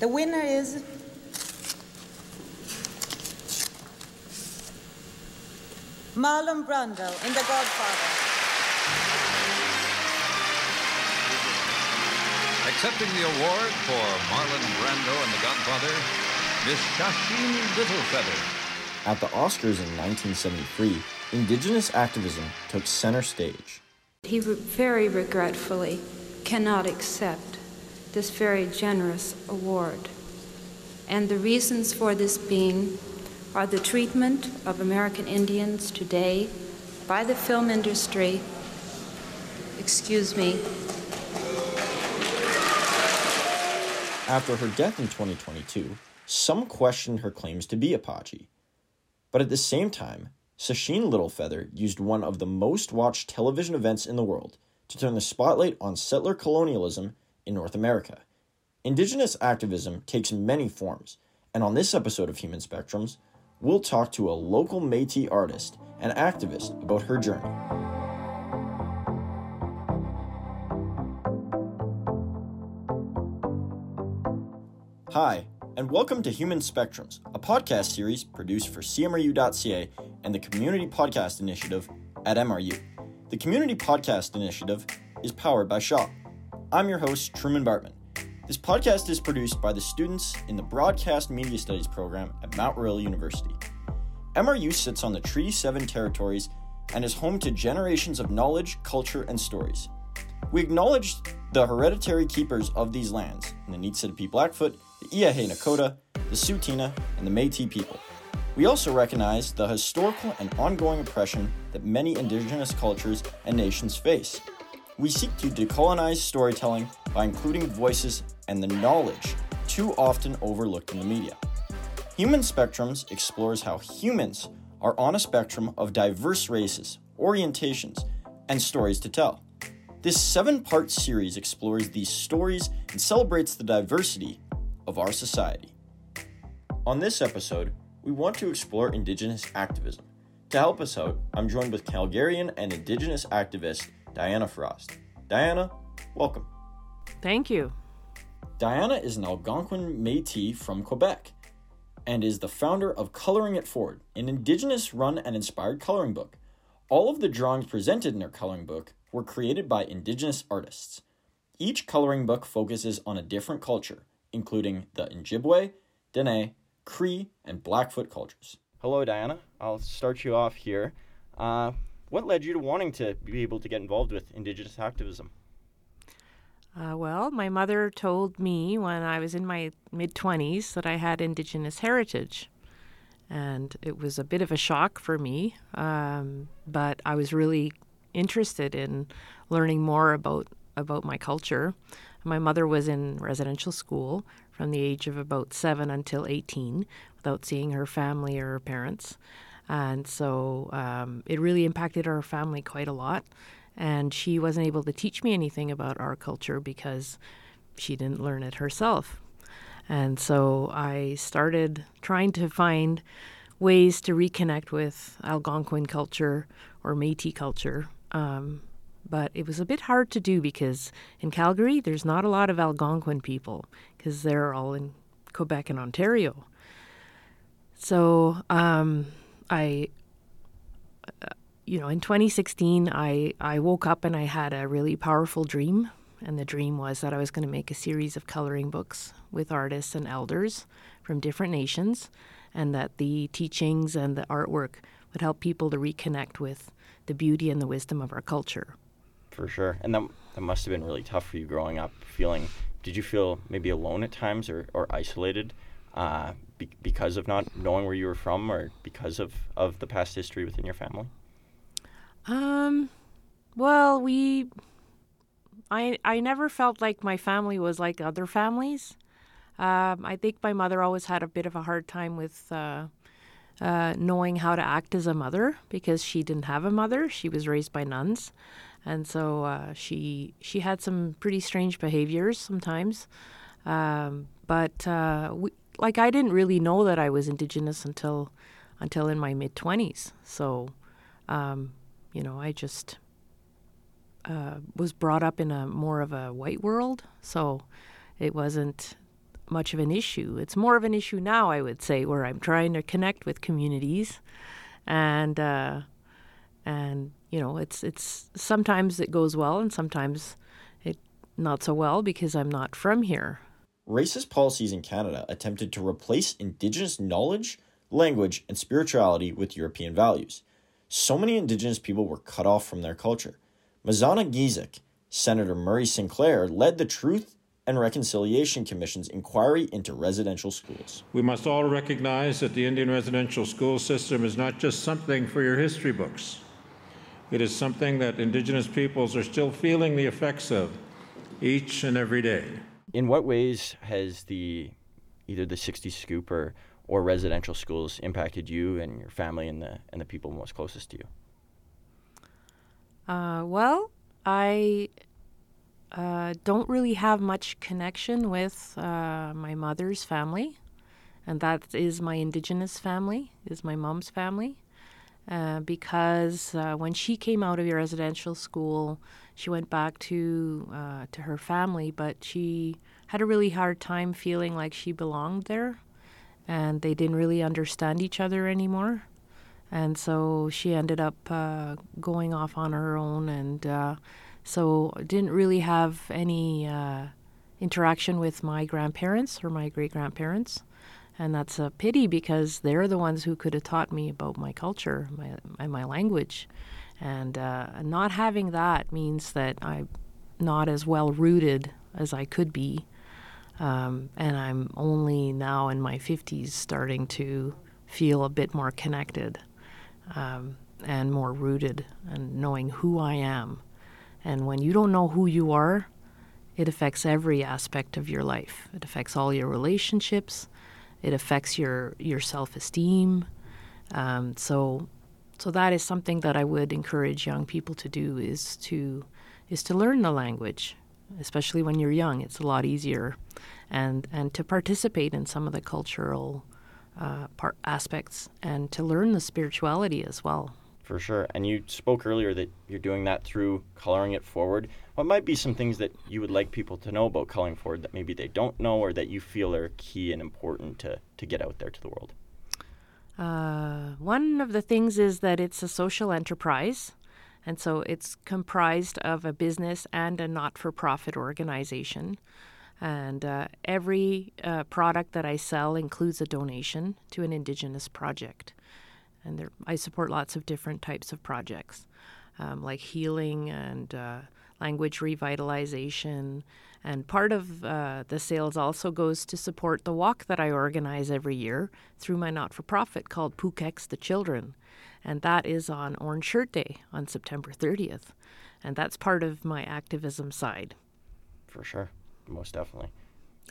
The winner is Marlon Brando in The Godfather. Accepting the award for Marlon Brando and The Godfather, Miss Sacheen Littlefeather. At the Oscars in 1973, Indigenous activism took center stage. He very regretfully cannot accept this very generous award. And the reasons for this being are the treatment of American Indians today by the film industry, excuse me. After her death in 2022, some questioned her claims to be Apache. But at the same time, Sacheen Littlefeather used one of the most watched television events in the world to turn the spotlight on settler colonialism in North America. Indigenous activism takes many forms, and on this episode of Human Spectrums, we'll talk to a local Metis artist and activist about her journey. Hi, and welcome to Human Spectrums, a podcast series produced for CMRU.ca and the Community Podcast Initiative at MRU. The Community Podcast Initiative is powered by Shaw. I'm your host, Truman Bartman. This podcast is produced by the students in the Broadcast Media Studies program at Mount Royal University. MRU sits on the Treaty 7 territories and is home to generations of knowledge, culture, and stories. We acknowledge the hereditary keepers of these lands, the Niitsitapi Blackfoot, the Iahe Nakota, the Tsuut'ina, and the Metis people. We also recognize the historical and ongoing oppression that many indigenous cultures and nations face. We seek to decolonize storytelling by including voices and the knowledge too often overlooked in the media. Human Spectrums explores how humans are on a spectrum of diverse races, orientations, and stories to tell. This seven part series explores these stories and celebrates the diversity of our society. On this episode, we want to explore Indigenous activism. To help us out, I'm joined with Calgarian and Indigenous activist Diana Frost. Diana, welcome. Thank you. Diana is an Algonquin Metis from Quebec and is the founder of Colouring It Forward, an Indigenous run and inspired coloring book. All of the drawings presented in her coloring book were created by Indigenous artists. Each coloring book focuses on a different culture, including the Ojibwe, Dene, Cree, and Blackfoot cultures. Hello, Diana. I'll start you off here. Uh, what led you to wanting to be able to get involved with Indigenous activism? Uh, well, my mother told me when I was in my mid 20s that I had Indigenous heritage. And it was a bit of a shock for me, um, but I was really interested in learning more about, about my culture. My mother was in residential school from the age of about seven until 18 without seeing her family or her parents. And so um, it really impacted our family quite a lot. And she wasn't able to teach me anything about our culture because she didn't learn it herself. And so I started trying to find ways to reconnect with Algonquin culture or Metis culture. Um, but it was a bit hard to do because in Calgary, there's not a lot of Algonquin people because they're all in Quebec and Ontario. So um, I you know, in 2016, I, I woke up and I had a really powerful dream. And the dream was that I was going to make a series of coloring books with artists and elders from different nations, and that the teachings and the artwork would help people to reconnect with the beauty and the wisdom of our culture. For sure. And that, that must have been really tough for you growing up, feeling, did you feel maybe alone at times or, or isolated uh, be- because of not knowing where you were from or because of, of the past history within your family? Um, well, we, I, I never felt like my family was like other families. Um, I think my mother always had a bit of a hard time with uh, uh, knowing how to act as a mother because she didn't have a mother. She was raised by nuns, and so uh, she she had some pretty strange behaviors sometimes. Um, but uh, we, like I didn't really know that I was Indigenous until until in my mid twenties. So um, you know, I just uh, was brought up in a more of a white world, so it wasn't much of an issue. It's more of an issue now, I would say, where I'm trying to connect with communities, and uh, and you know, it's it's sometimes it goes well, and sometimes it not so well because I'm not from here. Racist policies in Canada attempted to replace Indigenous knowledge, language, and spirituality with European values. So many Indigenous people were cut off from their culture. Mazina Giizhik, Senator Murray Sinclair, led the Truth and Reconciliation Commission's inquiry into residential schools. We must all recognize that the Indian residential school system is not just something for your history books. It is something that Indigenous peoples are still feeling the effects of each and every day. In what ways has the either the 60 scoop or, or residential schools impacted you and your family and the and the people most closest to you? Uh, well, I uh, don't really have much connection with uh, my mother's family, and that is my indigenous family, is my mom's family. Uh, because uh, when she came out of your residential school, she went back to uh, to her family, but she had a really hard time feeling like she belonged there, and they didn't really understand each other anymore, and so she ended up uh, going off on her own and so didn't really have any uh, interaction with my grandparents or my great grandparents. And that's a pity because they're the ones who could have taught me about my culture my, my language. And uh, not having that means that I'm not as well rooted as I could be. Um, and I'm only now in my 50s starting to feel a bit more connected um, and more rooted and knowing who I am and when you don't know who you are, it affects every aspect of your life. It affects all your relationships. It affects your your self esteem. Um, so, so that is something that I would encourage young people to do is to is to learn the language, especially when you're young. It's a lot easier, and and to participate in some of the cultural uh, part aspects and to learn the spirituality as well. For sure. And you spoke earlier that you're doing that through coloring it forward. What might be some things that you would like people to know about coloring forward that maybe they don't know or that you feel are key and important to, to get out there to the world? Uh, one of the things is that it's a social enterprise. And so it's comprised of a business and a not for profit organization. And uh, every uh, product that I sell includes a donation to an Indigenous project and there, I support lots of different types of projects, um, like healing and uh, language revitalization. And part of uh, the sales also goes to support the walk that I organize every year through my not for profit called Pukex the Children. And that is on Orange Shirt Day on September 30th. And that's part of my activism side. For sure, most definitely.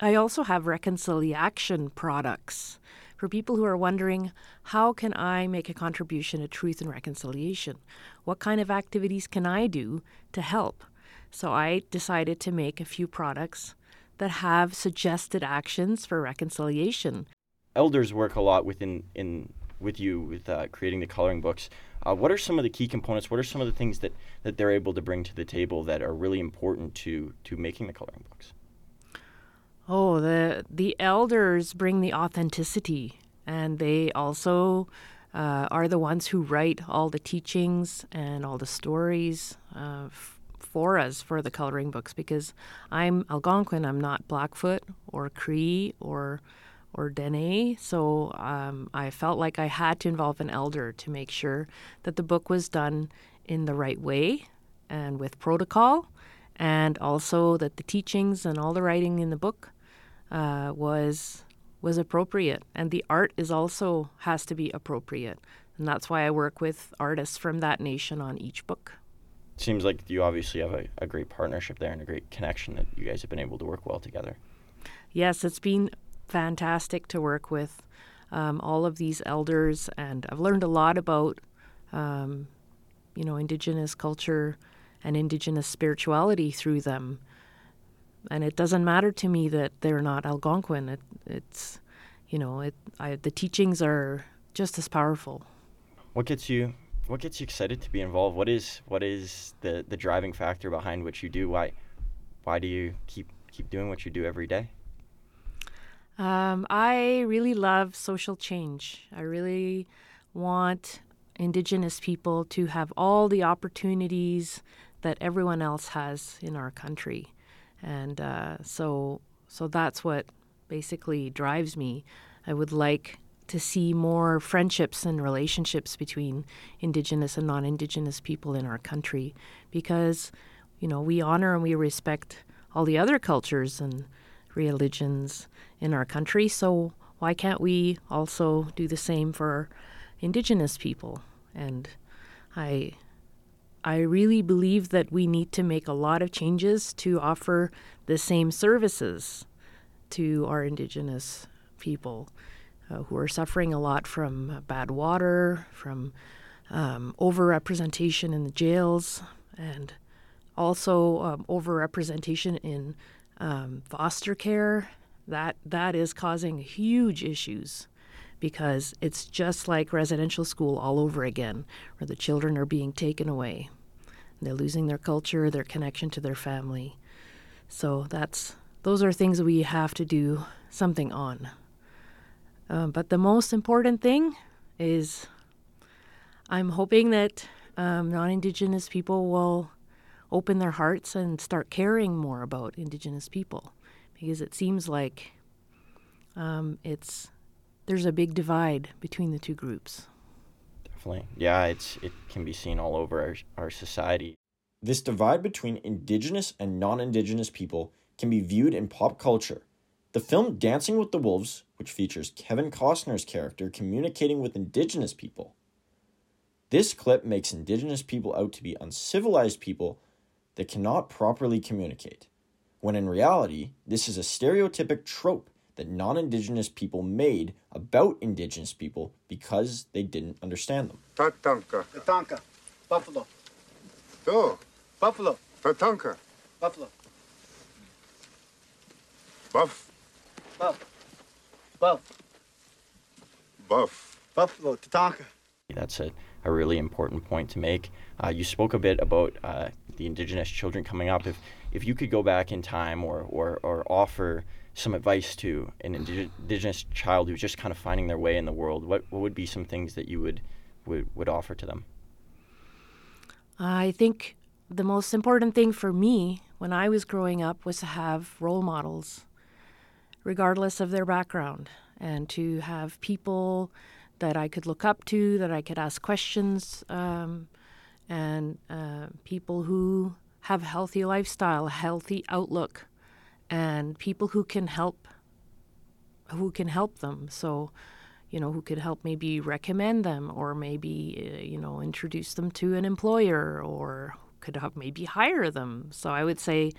I also have reconciliation products for people who are wondering how can I make a contribution to truth and reconciliation? What kind of activities can I do to help? So I decided to make a few products that have suggested actions for reconciliation. Elders work a lot within in with you with uh, creating the coloring books. Uh, what are some of the key components? What are some of the things that, that they're able to bring to the table that are really important to to making the coloring books? Oh, the the elders bring the authenticity, and they also uh, are the ones who write all the teachings and all the stories uh, f- for us for the coloring books. Because I'm Algonquin, I'm not Blackfoot or Cree or or Dene, so um, I felt like I had to involve an elder to make sure that the book was done in the right way and with protocol, and also that the teachings and all the writing in the book uh, was was appropriate, and the art is also has to be appropriate, and that's why I work with artists from that nation on each book. Seems like you obviously have a, a great partnership there and a great connection that you guys have been able to work well together. Yes, it's been fantastic to work with um, all of these elders, and I've learned a lot about, um, you know, Indigenous culture and Indigenous spirituality through them and it doesn't matter to me that they're not Algonquin. It, it's, you know, it. I, the teachings are just as powerful. What gets you? What gets you excited to be involved? What is what is the the driving factor behind what you do? Why why do you keep keep doing what you do every day? Um, I really love social change. I really want Indigenous people to have all the opportunities that everyone else has in our country, and uh, so so that's what basically drives me. I would like to see more friendships and relationships between Indigenous and non-Indigenous people in our country, because you know we honor and we respect all the other cultures and religions in our country. So why can't we also do the same for Indigenous people? And I I really believe that we need to make a lot of changes to offer the same services to our Indigenous people uh, who are suffering a lot from bad water, from um, overrepresentation in the jails, and also um, overrepresentation in um, foster care. That that is causing huge issues because it's just like residential school all over again, where the children are being taken away. They're losing their culture, their connection to their family. So that's those are things we have to do something on. Um, but the most important thing is I'm hoping that um, non Indigenous people will open their hearts and start caring more about Indigenous people because it seems like um, it's there's a big divide between the two groups. Definitely. Yeah, it's it can be seen all over our, our society. This divide between indigenous and non-indigenous people can be viewed in pop culture. The film Dancing with the Wolves, which features Kevin Costner's character communicating with indigenous people. This clip makes indigenous people out to be uncivilized people that cannot properly communicate, when in reality, this is a stereotypic trope that non Indigenous people made about Indigenous people because they didn't understand them. Tatanka. Tatanka. Buffalo. Do. Buffalo. Tatanka. Buffalo. Buff. Buff. Buff. Buff. Buffalo. Tatanka. That's a, a really important point to make. Uh, you spoke a bit about uh, the Indigenous children coming up. If if you could go back in time or or, or offer some advice to an indigenous child who's just kind of finding their way in the world, what, what would be some things that you would, would, would offer to them? I think the most important thing for me when I was growing up was to have role models, regardless of their background, and to have people that I could look up to, that I could ask questions, um, and uh, people who have healthy lifestyle, healthy outlook, and people who can help who can help them. So you know who could help maybe recommend them or maybe uh, you know introduce them to an employer or could help maybe hire them. So i would say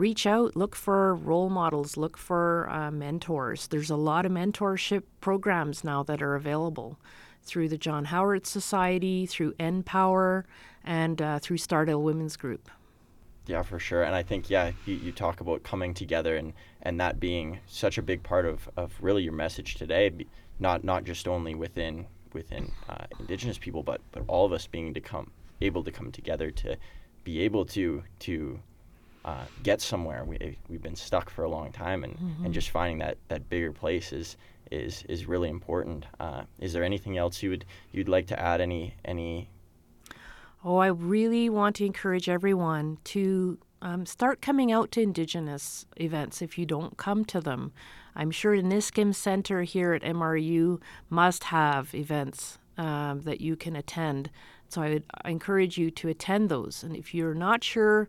reach out look for role models look for uh, mentors there's a lot of mentorship programs now that are available through the john howard society through npower and uh, through stardale women's group yeah, for sure. And I think, yeah, you, you talk about coming together and, and that being such a big part of, of really your message today, not not just only within within uh, Indigenous people, but but all of us being to come able to come together to be able to to uh, get somewhere. We we've been stuck for a long time, and, mm-hmm. and just finding that, that bigger place is is is really important. Uh, is there anything else you would you'd like to add? Any any Oh, I really want to encourage everyone to um, start coming out to Indigenous events if you don't come to them. I'm sure Iniskim Center here at MRU must have events um, that you can attend. So I would encourage you to attend those. And if you're not sure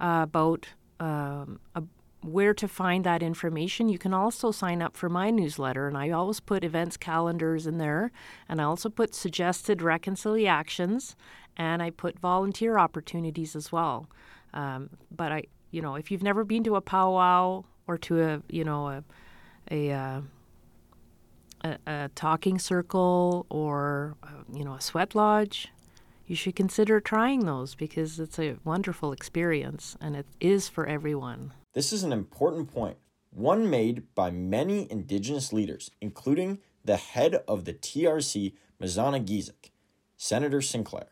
uh, about um, a, where to find that information, you can also sign up for my newsletter. And I always put events calendars in there. And I also put suggested reconciliations and I put volunteer opportunities as well. Um, but I, you know, if you've never been to a powwow or to a, you know, a, a, uh, a, a talking circle or, uh, you know, a sweat lodge, you should consider trying those because it's a wonderful experience and it is for everyone. This is an important point, one made by many Indigenous leaders, including the head of the TRC, Mazina Giizhik, Senator Sinclair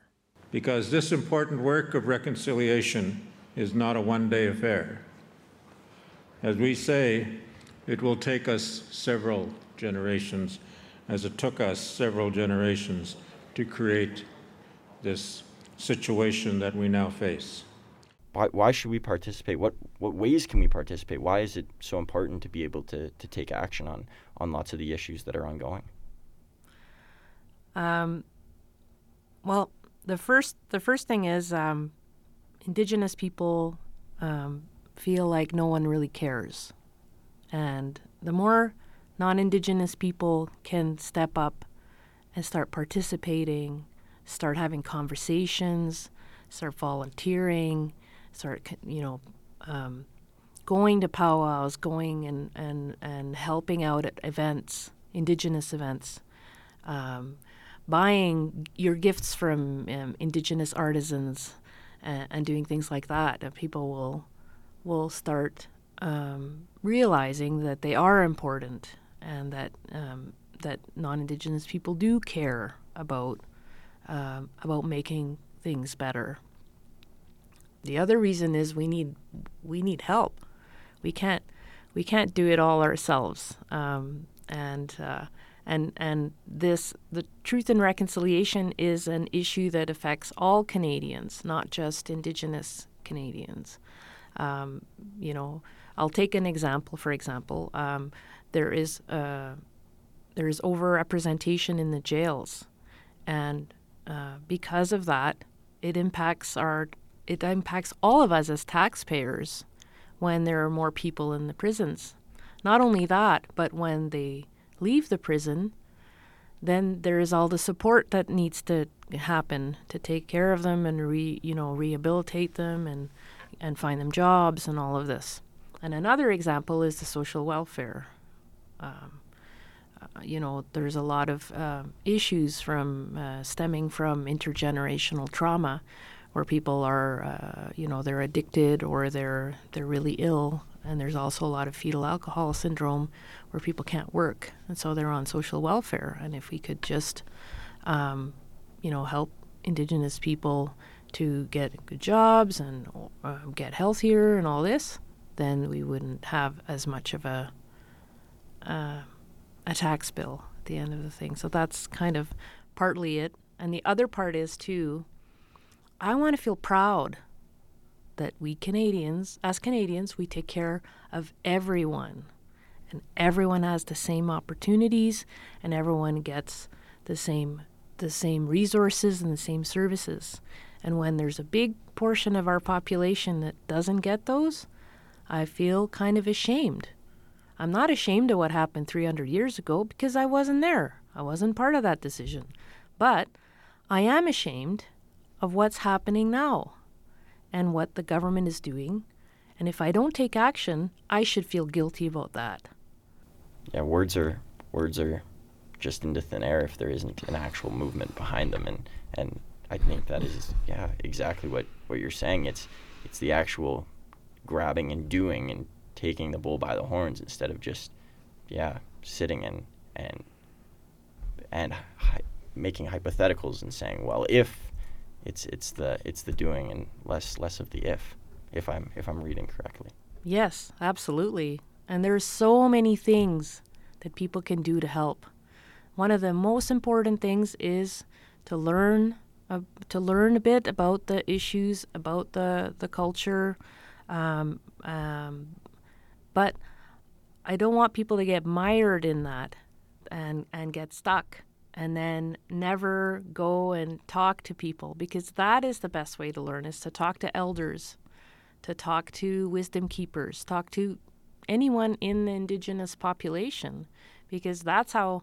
because this important work of reconciliation is not a one day affair. As we say, It will take us several generations, as it took us several generations to create this situation that we now face. Why, why should we participate? What what ways can we participate? Why is it so important to be able to, to take action on, on lots of the issues that are ongoing? Um, well, the first the first thing is um, Indigenous people um, feel like no one really cares, and the more non-Indigenous people can step up and start participating, start having conversations, start volunteering, start you know um, going to powwows, going and, and, and helping out at events, Indigenous events. Um, buying your gifts from um, indigenous artisans and, and, doing things like that, and people will will start um, realizing that they are important and that um, that non-indigenous people do care about um, about making things better. The other reason is we need we need help. We can't we can't do it all ourselves, um, and uh, and and this the truth and reconciliation is an issue that affects all Canadians, not just Indigenous Canadians. Um, you know, I'll take an example. For example, um, there is uh, there is overrepresentation in the jails, and uh, because of that, it impacts our it impacts all of us as taxpayers when there are more people in the prisons. Not only that, but when they leave the prison, then there is all the support that needs to happen to take care of them and re, you know rehabilitate them and and find them jobs and all of this. And another example is the social welfare. Um, you know, there's a lot of uh, issues from uh, stemming from intergenerational trauma, where people are, uh, you know, they're addicted or they're they're really ill, and there's also a lot of fetal alcohol syndrome, where people can't work, and so they're on social welfare. And if we could just, um, you know, help Indigenous people to get good jobs and uh, get healthier and all this, then we wouldn't have as much of a uh, a tax bill at the end of the thing. So that's kind of partly it. And the other part is too, I want to feel proud that we Canadians, as Canadians, we take care of everyone and everyone has the same opportunities and everyone gets the same the same resources and the same services. And when there's a big portion of our population that doesn't get those, I feel kind of ashamed. I'm not ashamed of what happened 300 years ago because I wasn't there. I wasn't part of that decision. But I am ashamed of what's happening now and what the government is doing. And if I don't take action, I should feel guilty about that yeah, words are words are just into thin air if there isn't an actual movement behind them, and and I think that is yeah exactly what what you're saying. It's it's the actual grabbing and doing and taking the bull by the horns instead of just yeah sitting and and and making hypotheticals and saying well if it's it's the it's the doing and less less of the if if I'm if I'm reading correctly. Yes, absolutely. And there's so many things that people can do to help. One of the most important things is to learn uh, to learn a bit about the issues, about the the culture. Um, um, but I don't want people to get mired in that and and get stuck and then never go and talk to people because that is the best way to learn is to talk to elders, to talk to wisdom keepers, talk to anyone in the indigenous population because that's how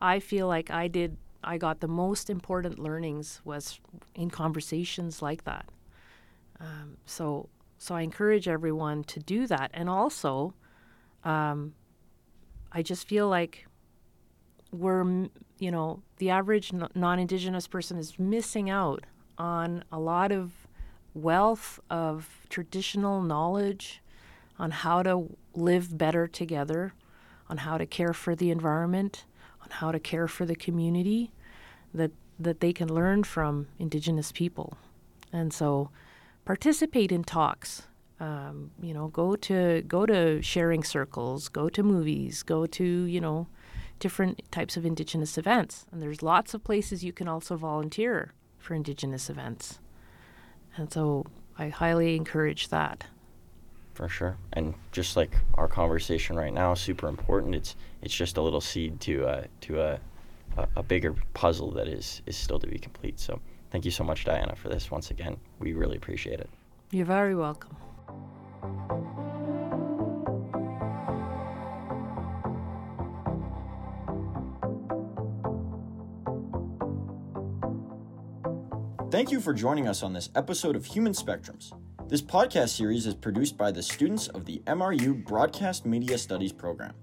I feel like I did I got the most important learnings was in conversations like that. Um, so so I encourage everyone to do that, and also, um, I just feel like we're you know the average non-indigenous person is missing out on a lot of wealth of traditional knowledge on how to live better together, on how to care for the environment, on how to care for the community that that they can learn from indigenous people. And so participate in talks Um, you know, go to go to sharing circles, go to movies, go to you know different types of Indigenous events, and there's lots of places you can also volunteer for Indigenous events, and so I highly encourage that. For sure, and just like our conversation right now, super important. It's it's just a little seed to uh, to a, a a bigger puzzle that is is still to be complete. So thank you so much, Diana, for this once again. We really appreciate it. You're very welcome. Thank you for joining us on this episode of Human Spectrums. This podcast series is produced by the students of the MRU Broadcast Media Studies program.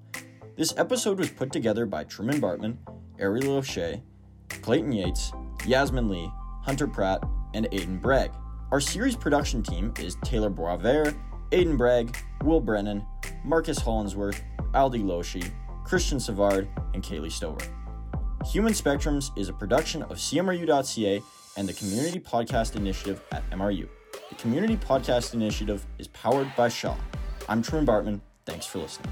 This episode was put together by Truman Bartman, Ariel O'Shea, Clayton Yates, Yasmin Lee, Hunter Pratt, and Aiden Bragg. Our series production team is Taylor Boisvert, Aiden Bragg, Will Brennan, Marcus Hollinsworth, Aldi Loshi, Christian Savard, and Kaylee Stover. Human Spectrums is a production of CMRU.ca and the Community Podcast Initiative at MRU. The Community Podcast Initiative is powered by Shaw. I'm Truman Bartman. Thanks for listening.